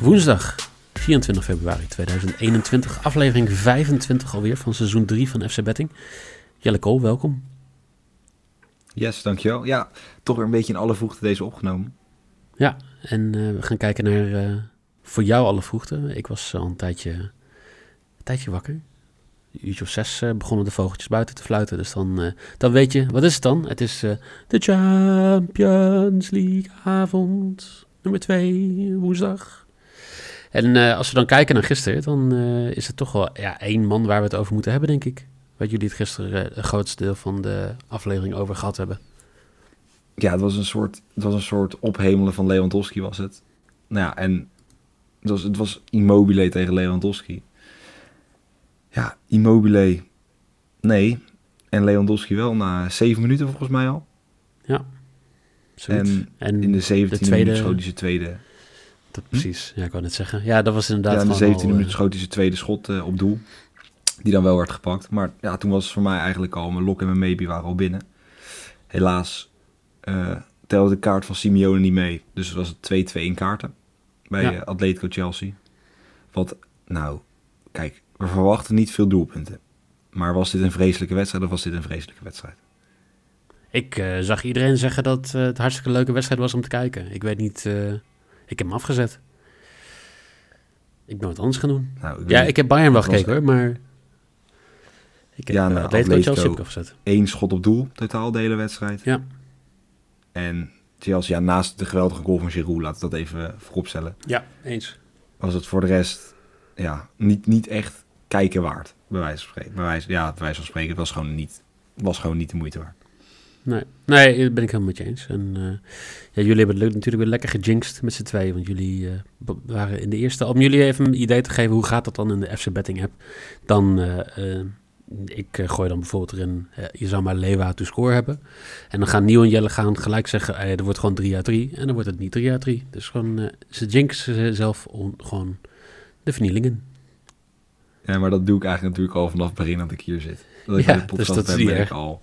Woensdag 24 februari 2021, aflevering 25 alweer van seizoen 3 van FC Betting. Jelle Kool, welkom. Yes, dankjewel. Ja, toch weer een beetje in alle vroegte deze opgenomen. Ja, en uh, we gaan kijken naar uh, voor jou alle vroegte. Ik was al een tijdje, een tijdje wakker. Een uurtje of zes uh, begonnen de vogeltjes buiten te fluiten. Dus dan, dan weet je, wat is het dan? Het is de Champions League avond, nummer 2, woensdag. En uh, als we dan kijken naar gisteren, dan uh, is het toch wel ja, één man waar we het over moeten hebben, denk ik. Wat jullie het gisteren uh, het grootste deel van de aflevering over gehad hebben. Ja, het was een soort, het was een soort ophemelen van Lewandowski was het. Nou ja, en het was, het was Immobile tegen Lewandowski. Ja, Immobile, nee. En Lewandowski wel na zeven minuten volgens mij al. Ja, en, en, in de 17 de tweede... minuut schoot hij zijn tweede dat, precies, ja, ik wou net zeggen. Ja, dat was inderdaad. Ja, in de 17 minuten uh, schoot hij zijn tweede schot uh, op doel. Die dan wel werd gepakt. Maar ja, toen was het voor mij eigenlijk al mijn lock en mijn maybe waren al binnen. Helaas uh, telde de kaart van Simeone niet mee. Dus het was het 2-2 in kaarten bij ja. Atletico Chelsea. Wat, nou, kijk, we verwachten niet veel doelpunten. Maar was dit een vreselijke wedstrijd of was dit een vreselijke wedstrijd? Ik uh, zag iedereen zeggen dat het hartstikke leuke wedstrijd was om te kijken. Ik weet niet. Ik heb hem afgezet. Ik ben wat anders gaan doen. Nou, ik ja, ik heb Bayern wel gekeken hoor, maar... Ik heb ja, nou, Atletico Chelsea afgezet. Eén schot op doel, totaal de hele wedstrijd. Ja. En Chelsea, ja, naast de geweldige goal van Giroud, laat dat even vooropstellen. Ja, eens. Was het voor de rest, ja, niet, niet echt kijken waard. Bij wijze van spreken. Bij wijze, ja, bij wijze van spreken, het was gewoon niet, was gewoon niet de moeite waard. Nee, nee, dat ben ik helemaal met je eens. En uh, ja, jullie hebben het natuurlijk weer lekker gejinxed met z'n tweeën. Want jullie uh, waren in de eerste... Om jullie even een idee te geven, hoe gaat dat dan in de FC Betting app? Dan, uh, ik gooi dan bijvoorbeeld erin, je zou maar Lewa to score hebben. En dan gaan Nieuw en Jelle gaan gelijk zeggen, er wordt gewoon 3 uit 3. En dan wordt het niet 3 uit 3. Dus gewoon, ze jinxen zelf gewoon de vernielingen. Ja, maar dat doe ik eigenlijk natuurlijk al vanaf het begin dat ik hier zit. Dat ik ja, de podcast dus dat ben ik al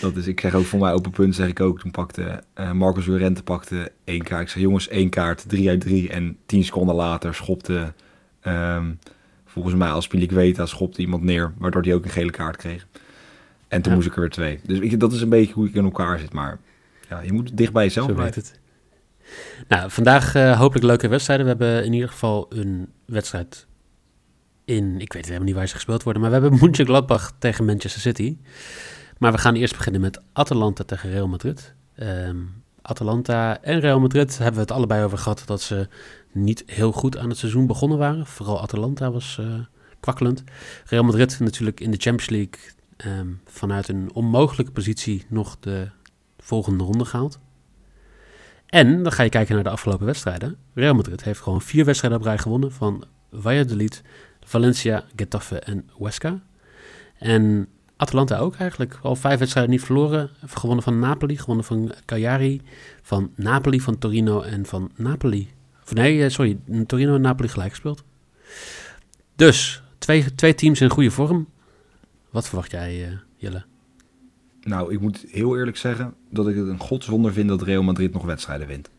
dat is, ik zeg ook voor mij open punt, zeg ik ook. Toen pakte uh, Marcus Llorente pakte één kaart. Ik zei, jongens, één kaart, drie uit drie. En tien seconden later schopte, um, volgens mij als Piliqueta, schopte iemand neer. Waardoor hij ook een gele kaart kreeg. En toen moest ik er weer twee. Dus ik, dat is een beetje hoe ik in elkaar zit. Maar ja, je moet dicht bij jezelf blijven. Het. Nou, vandaag uh, hopelijk leuke wedstrijden. We hebben in ieder geval een wedstrijd in... Ik weet helemaal niet waar ze gespeeld worden. Maar we hebben Mönchengladbach tegen Manchester City. Maar we gaan eerst beginnen met Atalanta tegen Real Madrid. Um, Atalanta en Real Madrid hebben we het allebei over gehad dat ze niet heel goed aan het seizoen begonnen waren. Vooral Atalanta was uh, kwakkelend. Real Madrid natuurlijk in de Champions League um, vanuit een onmogelijke positie nog de volgende ronde gehaald. En dan ga je kijken naar de afgelopen wedstrijden. Real Madrid heeft gewoon vier wedstrijden op rij gewonnen van Valladolid, Valencia, Getafe en Huesca. En Atalanta ook eigenlijk. Al vijf wedstrijden niet verloren. Gewonnen van Napoli, gewonnen van Cagliari, van Napoli, van Torino en van Napoli. Nee, eh, sorry, Torino en Napoli gelijk gespeeld. Dus, twee, twee teams in goede vorm. Wat verwacht jij, uh, Jelle? Nou, ik moet heel eerlijk zeggen dat ik het een godswonder vind dat Real Madrid nog wedstrijden wint.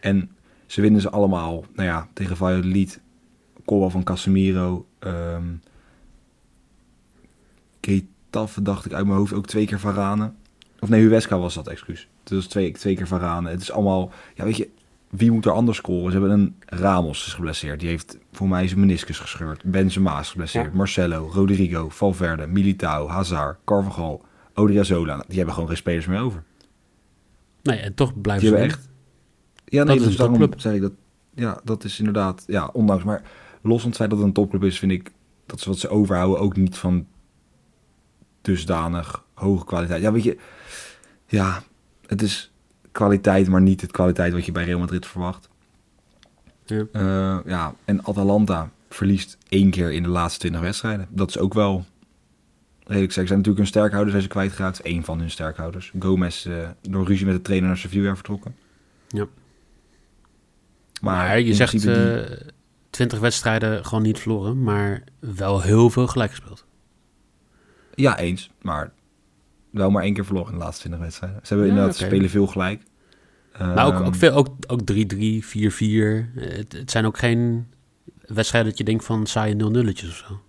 En ze winnen ze allemaal, nou ja, tegen Valladolid, Coba van Casemiro, um, Taf dacht ik uit mijn hoofd ook twee keer Varane. Of nee, Huesca was dat, excuus. Het was twee, twee keer Varane. Het is allemaal, ja weet je, wie moet er anders scoren? Ze hebben een Ramos is geblesseerd. Die heeft voor mij zijn meniscus gescheurd. Benzema is geblesseerd. Marcelo, Rodrigo, Valverde, Militao, Hazard, Carvajal, Odriozola. Die hebben gewoon geen spelers meer over. Nee, en toch blijven ze echt. Ja, nee, dat dus daarom zeg ik dat. Ja, dat is inderdaad, ja, ondanks. Maar los van het feit dat het een topclub is, vind ik dat ze wat ze overhouden ook niet van dusdanig hoge kwaliteit. Ja, weet je, ja, het is kwaliteit, maar niet het kwaliteit wat je bij Real Madrid verwacht. Ja. Eh, ja, en Atalanta verliest één keer in de laatste 20 wedstrijden. Dat is ook wel redelijk. Ze zijn natuurlijk hun sterkhouder zijn ze kwijtgeraakt. Eén van hun sterkhouders. Gomez uh, door ruzie met de trainer naar Sevilla vertrokken. Ja. Maar, je zegt uh, 20 wedstrijden gewoon niet verloren, maar wel heel veel gelijk gespeeld. Ja, eens. Maar wel maar één keer verloren in de laatste 20 wedstrijden. Ze hebben ja, inderdaad okay. spelen veel gelijk. Maar ook, ook, veel, ook, ook 3-3, 4-4. Het, het zijn ook geen wedstrijden dat je denkt van saaie 0 nulletjes of zo.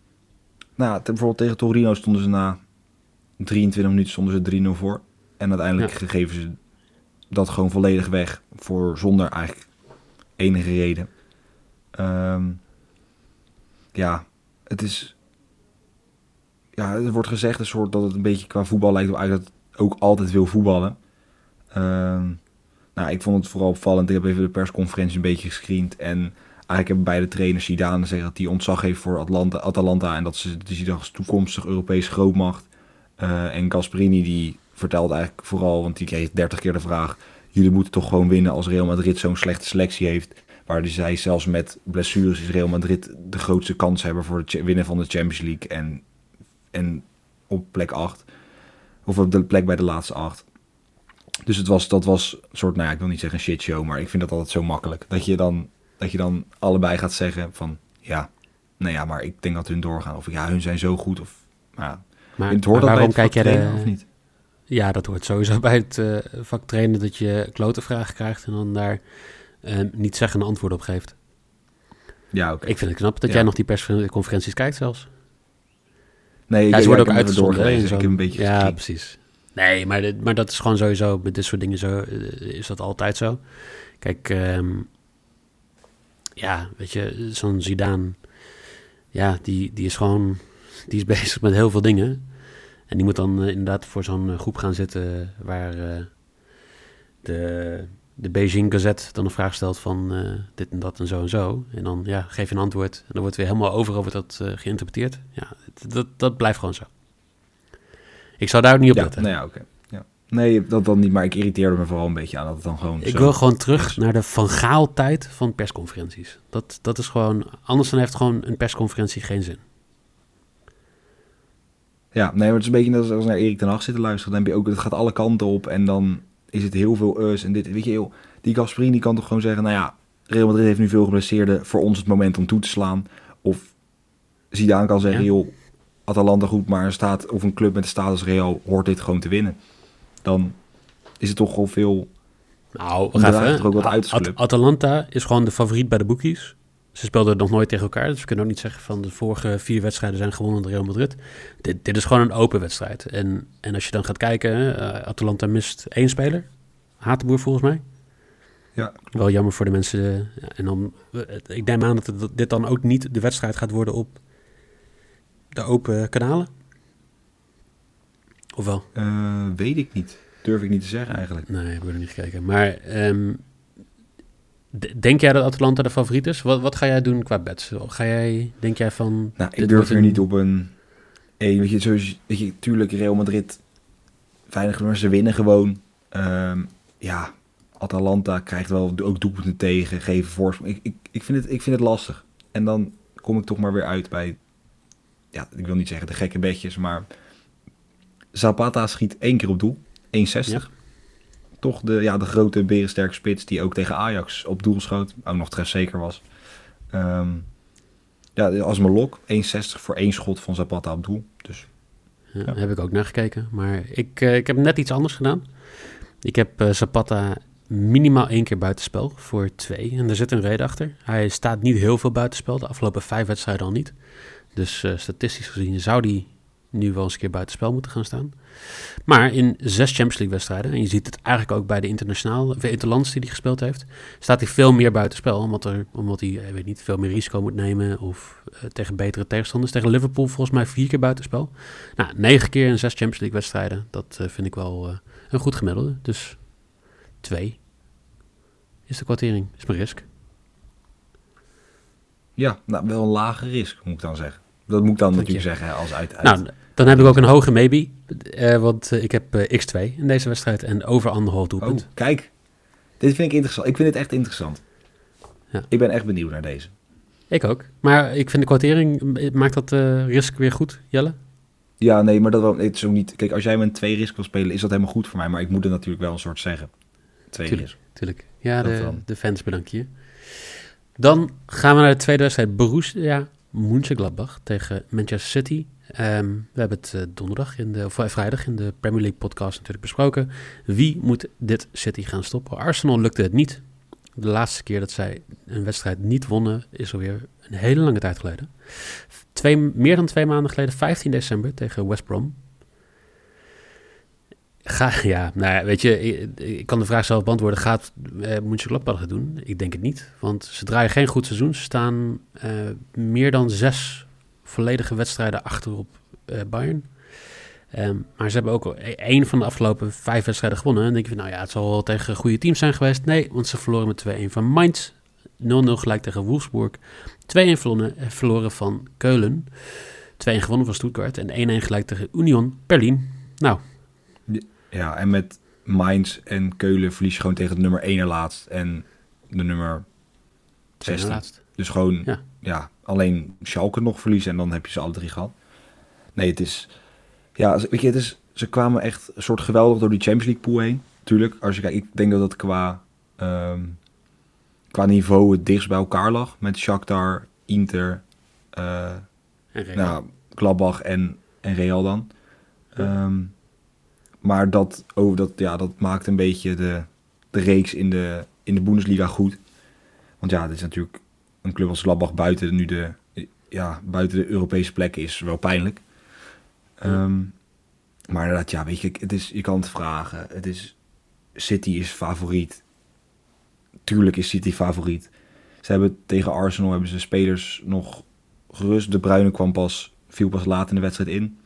Nou, bijvoorbeeld tegen Torino stonden ze na 23 minuten stonden ze 3-0 voor. En uiteindelijk ja. geven ze dat gewoon volledig weg voor zonder eigenlijk enige reden. Um, ja, het is. Ja, er wordt gezegd een soort dat het een beetje qua voetbal lijkt op eigenlijk dat ook altijd wil voetballen. Um, nou, ik vond het vooral opvallend. Ik heb even de persconferentie een beetje gescreend. En eigenlijk hebben beide trainers Zidane zeggen dat hij ontzag heeft voor Atalanta. En dat ze die ziet als toekomstig Europese grootmacht. Uh, en Gasperini die vertelt eigenlijk vooral, want die kreeg 30 keer de vraag. Jullie moeten toch gewoon winnen als Real Madrid zo'n slechte selectie heeft. Waar dus zij zelfs met blessures is Real Madrid de grootste kans hebben voor het winnen van de Champions League. En, en op plek 8. Of op de plek bij de laatste 8. Dus het was, dat was een soort, nou ja, ik wil niet zeggen een shitshow, maar ik vind dat altijd zo makkelijk. Dat je dan, dat je dan allebei gaat zeggen van, ja, nou ja, maar ik denk dat hun doorgaan. Of ja, hun zijn zo goed. Of, nou ja. Maar, het hoort maar waarom kijk jij de... of niet? Ja, dat hoort sowieso bij het uh, vak trainen dat je klote vragen krijgt en dan daar uh, niet zeggen een antwoord op geeft. Ja, oké. Ik vind het knap dat ja. jij nog die persconferenties kijkt zelfs. Nee, ja, ze worden ook uitgezonden. Dus ik heb een beetje Ja, gekeken. precies. Nee, maar, dit, maar dat is gewoon sowieso, met dit soort dingen zo, is dat altijd zo. Kijk, um, ja, weet je, zo'n Zidane, ja, die, die is gewoon, die is bezig met heel veel dingen. En die moet dan uh, inderdaad voor zo'n uh, groep gaan zitten waar uh, de, de Beijing Gazette dan een vraag stelt van dit en dat en zo en zo. En dan ja, geef je een antwoord en dan wordt weer helemaal overal wordt dat geïnterpreteerd. Ja, dat, dat blijft gewoon zo. Ik zou daar ook niet op ja, letten. Nee, ja, okay. ja. nee, dat dan niet. Maar ik irriteerde me vooral een beetje aan dat het dan gewoon. Ik wil gewoon terug is. naar de Van Gaal-tijd van persconferenties. Dat, dat is gewoon. Anders dan heeft gewoon een persconferentie geen zin. Ja, nee, maar het is een beetje net als naar Erik ten Hag zitten luisteren. Dan heb je ook, het gaat alle kanten op en dan is het heel veel us en dit. Weet je, heel, die Gasperini die kan toch gewoon zeggen, nou ja, Real Madrid heeft nu veel geblesseerden. Voor ons het moment om toe te slaan. Of Zidane kan zeggen, ja. joh, Atalanta goed, maar een staat of een club met de status Real hoort dit gewoon te winnen. Dan is het toch wel veel. Nou, we gaan even. Ook wat uit At Atalanta is gewoon de favoriet bij de bookies. Ze speelden nog nooit tegen elkaar, dus we kunnen ook niet zeggen van de vorige vier wedstrijden zijn gewonnen door Real Madrid. Dit, dit is gewoon een open wedstrijd. En, en als je dan gaat kijken, uh, Atalanta mist één speler, Hatenboer volgens mij. Ja. Wel jammer voor de mensen. Uh, en dan, uh, ik neem aan dat dit dan ook niet de wedstrijd gaat worden op de open kanalen? Of wel? Uh, weet ik niet. Durf ik niet te zeggen eigenlijk. Nee, ik heb er niet gekeken. Maar um, denk jij dat Atlanta de favoriet is? Wat, wat ga jij doen qua bets? Ga jij, denk jij van... Nou, ik durf er een... niet op een... Hey, weet je, zoals, weet je, tuurlijk Real Madrid, veilig maar ze winnen gewoon. Um, ja, Atalanta krijgt wel ook doelpunten tegen, geven voorsprong. Ik, ik, ik, vind het, ik vind het lastig. En dan kom ik toch maar weer uit bij ja, ik wil niet zeggen de gekke bedjes, maar Zapata schiet één keer op doel, 1,60. Ja. Toch de, ja, de grote berensterke spits die ook tegen Ajax op doel schoot, ook nog trefzeker was. Um, ja, als mijn lok, 1,60 voor één schot van Zapata op doel. Dus, ja, ja. heb ik ook naar gekeken, maar ik, uh, ik heb net iets anders gedaan. Ik heb uh, Zapata minimaal één keer buitenspel voor twee. En er zit een reden achter. Hij staat niet heel veel buitenspel, de afgelopen vijf wedstrijden al niet. Dus uh, statistisch gezien zou die nu wel eens een keer buitenspel moeten gaan staan. Maar in zes Champions League wedstrijden, en je ziet het eigenlijk ook bij de internationale, of interlands die hij gespeeld heeft, staat hij veel meer buitenspel. Omdat, er, omdat hij, ik weet niet, veel meer risico moet nemen of uh, tegen betere tegenstanders. Tegen Liverpool volgens mij vier keer buitenspel. Nou, negen keer in zes Champions League wedstrijden, dat uh, vind ik wel uh, een goed gemiddelde. Dus twee is de kwartering, is mijn risk. Ja, nou, wel een lage risk, moet ik dan zeggen. Dat moet ik dan natuurlijk zeggen als uit, uit, nou, Dan heb ik ook een hoge maybe, eh, want eh, ik heb eh, x2 in deze wedstrijd en over anderhalf doelpunt. Oh, kijk. Dit vind ik interessant. Ik vind het echt interessant. Ja. Ik ben echt benieuwd naar deze. Ik ook. Maar ik vind de kwartering, maakt dat risk weer goed, Jelle? Ja, nee, maar dat wel, het is ook niet... Kijk, als jij met twee risk wil spelen, is dat helemaal goed voor mij. Maar ik moet er natuurlijk wel een soort zeggen. Twee Tuurlijk. risk. Tuurlijk. Ja, Dat de, dan. de fans bedank je. Dan gaan we naar de tweede wedstrijd. Borussia Mönchengladbach tegen Manchester City. Ehm, we hebben het eh, donderdag, in de, of eh, vrijdag in de Premier League podcast natuurlijk besproken. Wie moet dit City gaan stoppen? Arsenal lukte het niet. De laatste keer dat zij een wedstrijd niet wonnen is alweer een hele lange tijd geleden. Twee, meer dan twee maanden geleden, 15 december tegen West Brom. Ga, ja, nou ja, weet je, ik, kan de vraag zelf beantwoorden. Gaat uh, Mönchengladbach het doen? Ik denk het niet, want ze draaien geen goed seizoen. Ze staan eh, meer dan zes volledige wedstrijden achter op eh, Bayern. Ehm, maar ze hebben ook e- één van de afgelopen vijf wedstrijden gewonnen. En dan denk je van, nou ja, het zal wel tegen goede teams zijn geweest. Nee, want ze verloren met 2-1 van Mainz. 0-0 gelijk tegen Wolfsburg. 2-1 verloren, eh, verloren van Keulen. 2-1 gewonnen van Stuttgart. En 1-1 gelijk tegen Union Berlin. Nou, Ja, en met Mainz en Keulen verlies je gewoon tegen de nummer 1 laatst. En de nummer tweede 16. laatst. Dus gewoon, Ja. ja. alleen Schalke nog verliezen en dan heb je ze alle drie gehad. Nee, het is, ja, weet je, het is, ze kwamen echt een soort geweldig door die Champions League pool heen. Tuurlijk, als je kijkt, ik denk dat dat qua, ehm, qua niveau het dichtst bij elkaar lag. Met Shakhtar, Inter, eh, En nou, Gladbach en, en Real dan. Ehm, maar dat, oh, dat, ja, dat maakt een beetje de, de reeks in de, in de Bundesliga goed. Want ja, dit is natuurlijk een club als Gladbach buiten nu de, ja, buiten de Europese plekken is wel pijnlijk. Ehm, maar inderdaad, ja, weet je, het is, je kan het vragen. Het is, City is favoriet. Tuurlijk is City favoriet. Ze hebben tegen Arsenal hebben ze spelers nog gerust. De Bruyne kwam pas, viel pas laat in de wedstrijd in.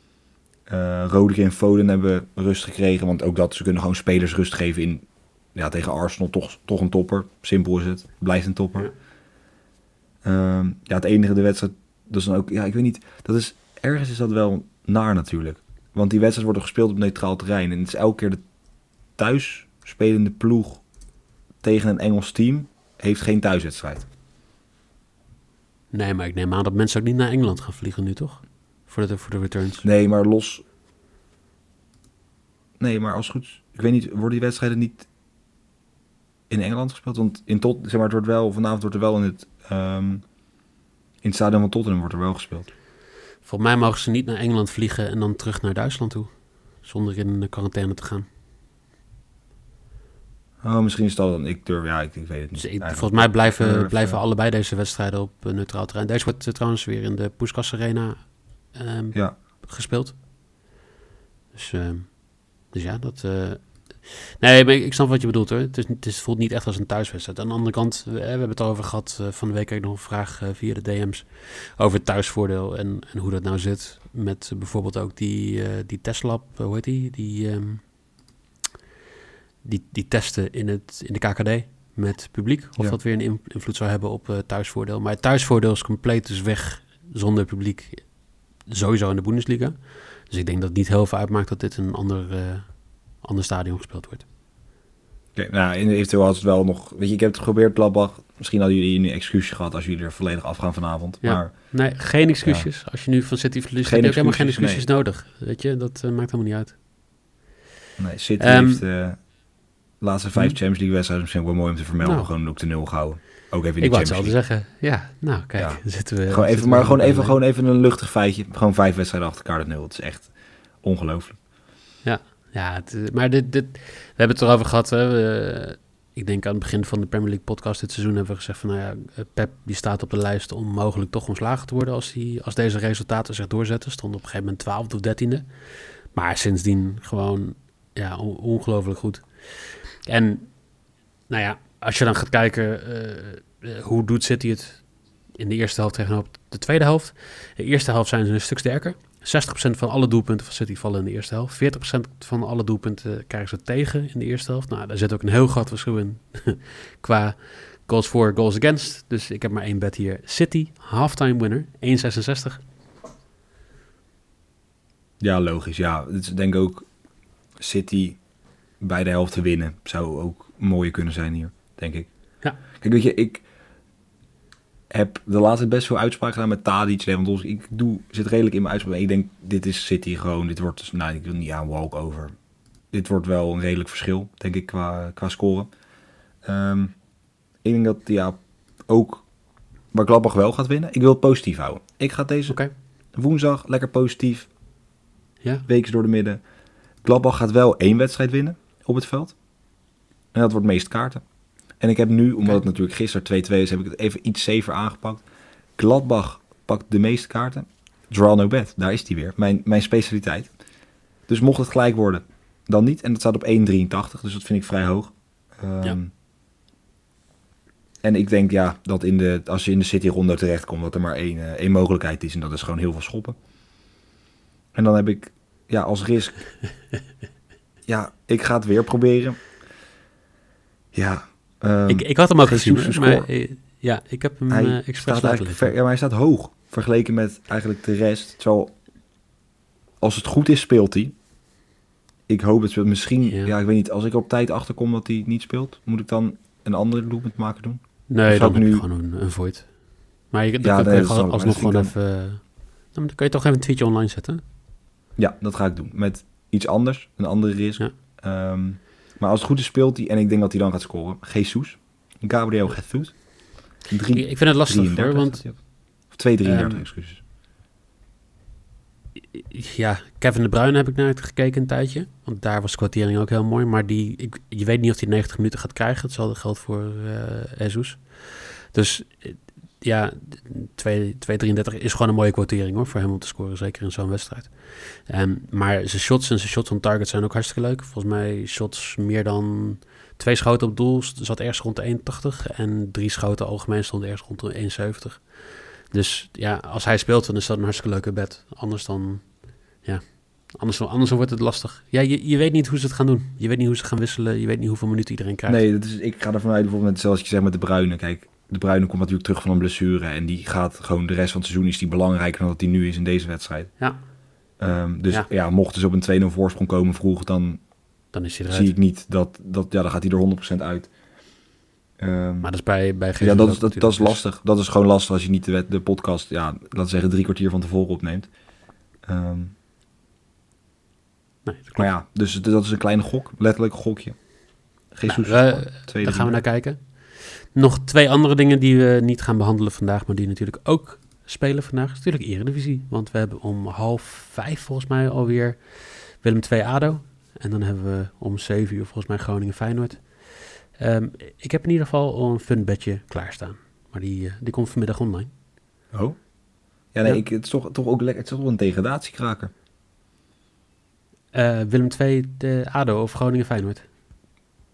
Rodri en Foden hebben rust gekregen. Want ook dat, ze kunnen gewoon spelers rust geven in... Ja, tegen Arsenal toch, toch een topper. Simpel is het. Blijft een topper. Ja. Ehm, ja, het enige de wedstrijd... Dat is dan ook... Ja, ik weet niet. Dat is, ergens is dat wel naar natuurlijk. Want die wedstrijd wordt gespeeld op neutraal terrein. En het is elke keer de thuis spelende ploeg tegen een Engels team... heeft geen thuiswedstrijd. Nee, maar ik neem aan dat mensen ook niet naar Engeland gaan vliegen nu, toch? Voor de, voor de returns. Nee, maar los. Nee, maar als het goed. is- Ik weet niet, worden die wedstrijden niet in Engeland gespeeld? Want in tot, zeg maar, het wordt wel, vanavond wordt er wel in het, ehm, in het stadion van Tottenham wordt er wel gespeeld. Volgens mij mogen ze niet naar Engeland vliegen en dan terug naar Duitsland toe. Zonder in de quarantaine te gaan. Oh, misschien is dat dan. Ik durf, ja, ik, ik weet het niet. Dus ik- volgens mij blijven, blijven allebei deze wedstrijden op eh, neutraal terrein. Deze wordt eh, trouwens weer in de Puskas Arena ehm, Ja, gespeeld. Dus, ehm, dus ja, dat... eh, Nee, maar ik snap wat je bedoelt hoor. Het, is, het is, voelt niet echt als een thuiswedstrijd. Aan de andere kant, we, we hebben het erover gehad. eh, van de week heb ik nog een vraag eh, via de DM's over het thuisvoordeel en, en hoe dat nou zit. Met bijvoorbeeld ook die, eh, die hoe heet die? Die, ehm, die, die testen in, het, in de KKD met publiek. Of Ja. dat weer een in- invloed zou hebben op thuisvoordeel. Maar het thuisvoordeel is compleet dus weg zonder publiek. Sowieso in de Bundesliga. Dus ik denk dat het niet heel veel uitmaakt dat dit een ander, ander stadion gespeeld wordt. Oké, nou, in- eventueel had het wel nog... Weet je, ik heb het geprobeerd, Gladbach. Misschien hadden jullie een excuusje gehad als jullie er volledig afgaan vanavond. Ja. Maar Nee, geen excuses. Als je nu van City verliest, heb je ook helemaal geen excuses, nodig. Weet je, dat eh, maakt helemaal niet uit. nee, City Ehm, heeft eh, de laatste vijf hm. Champions League wedstrijden misschien wel mooi om te vermelden. Nou. Gewoon ook de nul gehouden. Ook even in de Ik wou Champions League. zeggen. Ja, nou kijk, Ja. zitten we... Gewoon even, maar gewoon even, de- gewoon even een luchtig feitje. Gewoon vijf wedstrijden achter elkaar de nul. Het is echt ongelooflijk. Ja, het, eh, maar dit, dit, we hebben het erover gehad. Hè. We- ik denk aan het begin van de Premier League podcast dit seizoen hebben we gezegd van... Nou ja, eh, Pep die staat op de lijst om mogelijk toch ontslagen te worden... als, die, als deze resultaten zich doorzetten. Stond op een gegeven moment 12 of dertiende. Maar sindsdien gewoon ja, on- ongelooflijk goed. En nou ja, als je dan gaat kijken... eh, eh, hoe doet City het in de eerste helft tegenover de tweede helft? De eerste helft zijn ze een stuk sterker. 60% van alle doelpunten van City vallen in de eerste helft. 40% van alle doelpunten krijgen ze tegen in de eerste helft. Nou, daar zit ook een heel groot verschil in qua goals for, goals against. Dus ik heb maar één bet hier. City, halftime winner, 1,66. Ja, logisch. Ja, het is denk ik ook City bij de helft te winnen. Zou ook mooier kunnen zijn hier, denk ik. Ja. Kijk, weet je, ik heb de laatste best veel uitspraken gedaan met Tadic, Lewandowski. Ik doe, zit redelijk in mijn uitspraak. Ik denk, dit is City gewoon. Dit wordt, dus, nou, ik wil niet aan walkover. Dit wordt wel een redelijk verschil, denk ik, qua, qua scoren. Ehm, ik denk dat, ja, ook waar Gladbach wel gaat winnen. Ik wil het positief houden. Ik ga deze Oké. woensdag lekker positief Ja. weekjes door de midden. Gladbach gaat wel één wedstrijd winnen op het veld. En dat wordt meest kaarten. En ik heb nu, omdat het natuurlijk gisteren 2-2 is, heb ik het even iets safer aangepakt. Gladbach pakt de meeste kaarten. Draw no bet, daar is die weer. Mijn, mijn specialiteit. Dus mocht het gelijk worden, dan niet. En dat staat op 1,83, dus dat vind ik vrij hoog. Ehm, Ja. En ik denk ja, dat in de, als je in de City Rondo terechtkomt, dat er maar één, eh, één mogelijkheid is. En dat is gewoon heel veel schoppen. En dan heb ik ja, als risk. ja, ik ga het weer proberen. Ja. Ehm, ik, ik had hem ook gezien, maar eh, ja, ik heb hem hij, eh expres staat laten eigenlijk liggen. ver, ja, maar hij staat hoog vergeleken met eigenlijk de rest. Terwijl, als het goed is, speelt hij. Ik hoop het speelt. Misschien, Ja. ja. ik weet niet. Als ik op tijd achterkom dat hij niet speelt, moet ik dan een andere doelpunt maken doen? Nee, dan heb nu- gewoon een, een void. Maar je, dan Ja, kun nee, je dat gewoon alsnog gewoon even... eh, dan kun je toch even een tweetje online zetten. Ja, dat ga ik doen. Met iets anders, een andere risk. Ja. Ehm, maar als het goed is, speelt hij. En ik denk dat hij dan gaat scoren. Jesus. Gabriel Jesus. 3, ik vind het lastig hoor, want Of 2,33, Ehm, excuses. ja, Kevin De Bruyne heb ik naar gekeken een tijdje. Want daar was de kwartering ook heel mooi. Maar die, ik, je weet niet of hij 90 minuten gaat krijgen. Hetzelfde geldt voor eh Jesus. Dus eh, ja, 2 2,33 is gewoon een mooie quotering hoor, voor hem om te scoren. Zeker in zo'n wedstrijd. Ehm, maar zijn shots en zijn shots on target zijn ook hartstikke leuk. Volgens mij shots meer dan twee schoten op doel zat ergens rond de 1,80. En drie schoten algemeen stonden ergens rond de 1,70. Dus ja, als hij speelt, dan is dat een hartstikke leuke bed. Anders dan, ja, anders, dan- anders wordt het lastig. Ja, je, je weet niet hoe ze het gaan doen. Je weet niet hoe ze gaan wisselen. Je weet niet hoeveel minuten iedereen krijgt. Nee, dat is, ik ga ervan uit, bijvoorbeeld, met, zoals je zegt met de Bruine. Kijk, de Bruine komt natuurlijk terug van een blessure. En die gaat gewoon de rest van het seizoen is die belangrijker dan dat hij nu is in deze wedstrijd. Ja. Ehm, dus Ja. ja. mocht dus op een 2-0 voorsprong komen vroeg, dan Dan is hij eruit. zie ik niet dat, dat, ja, dan gaat hij er 100% uit. Ehm, Maar dat is bij, bij ja, dat, is- dat, dat is Dus- lastig. Dat is gewoon lastig als je niet de, de podcast, ja, laten we zeggen, drie kwartier van tevoren opneemt. Ehm, Nee, maar ja, dus dat is een kleine gok, letterlijk een gokje. Jesus, Nou, twee, Daar gaan we naar kijken. Nog twee andere dingen die we niet gaan behandelen vandaag, maar die natuurlijk ook spelen vandaag. is natuurlijk Eredivisie. Want we hebben om half vijf volgens mij alweer Willem 2 ADO. En dan hebben we om zeven uur volgens mij Groningen Feyenoord. Ehm, ik heb in ieder geval al een fun bedje klaarstaan. Maar die, eh, die komt vanmiddag online. Oh? Ja, nee, Ja. Ik, het is toch, toch ook lekker. Het is toch wel een degradatiekraker. Eh, Willem 2 de ADO of Groningen Feyenoord.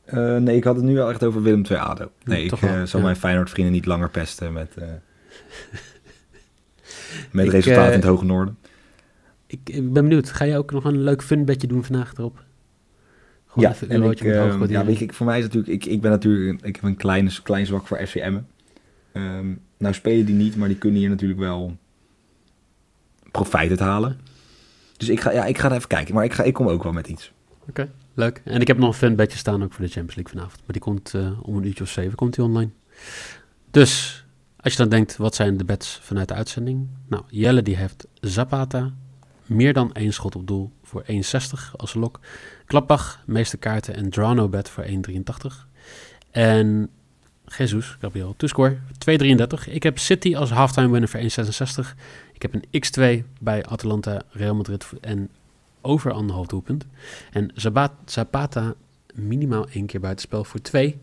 Eh, nee, ik had het nu wel echt over Willem II ADO. Nee, ik wel, eh, zal ja. mijn Feyenoord vrienden niet langer pesten met, eh, met Ik, resultaten in het hoge noorden. Ik, ik ben benieuwd. Ga je ook nog een leuk fun bedje doen vandaag erop? Gewoon Ja, even een en ik, eh, ja, weet je, voor mij is natuurlijk, ik, ik ben natuurlijk, ik heb een klein, klein zwak voor FCM. Ehm nou spelen die niet, maar die kunnen hier natuurlijk wel profijt uit halen. Dus ik ga, ja, ik ga er even kijken, maar ik, ga, ik kom ook wel met iets. Oké, leuk. En ik heb nog een fun bedje staan ook voor de Champions League vanavond. Maar die komt eh, om een uurtje of zeven komt die online. Dus, als je dan denkt, wat zijn de bets vanuit de uitzending? Nou, Jelle die heeft Zapata, meer dan één schot op doel voor 1,60 als lok. Klappbach, meeste kaarten en Drano bet voor 1,83. En Jesus, Gabriel, toescore 2,33. Ik heb City als halftime winner voor 1,66. Ik heb een X2 bij Atalanta, Real Madrid en over anderhalf doelpunt. En Zapata minimaal één keer buitenspel voor twee.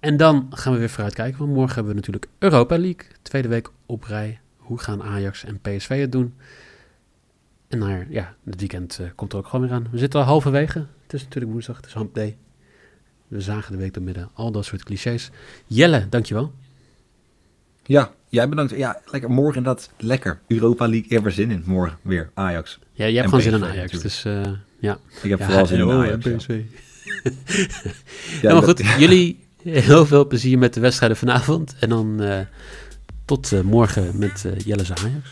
En dan gaan we weer vooruit kijken. Want morgen hebben we natuurlijk Europa League. Tweede week op rij. Hoe gaan Ajax en PSV het doen? En naar, ja, het weekend eh, komt er ook gewoon weer aan. We zitten al halverwege. Het is natuurlijk woensdag, het is hump day. We zagen de week door midden. Al dat soort clichés. Jelle, dankjewel. Ja, jij bedankt. Ja, lekker. Morgen inderdaad lekker. Europa League, ik heb er zin in. Morgen weer Ajax. Ja, jij hebt gewoon zin in Ajax. natuurlijk. Dus eh, ja. Ik heb ja, vooral zin in oh, Ajax. ja. PSV. Ja, Helemaal dat- goed. Jullie heel veel plezier met de wedstrijden vanavond. En dan eh, tot eh, morgen met Jelle Ajax.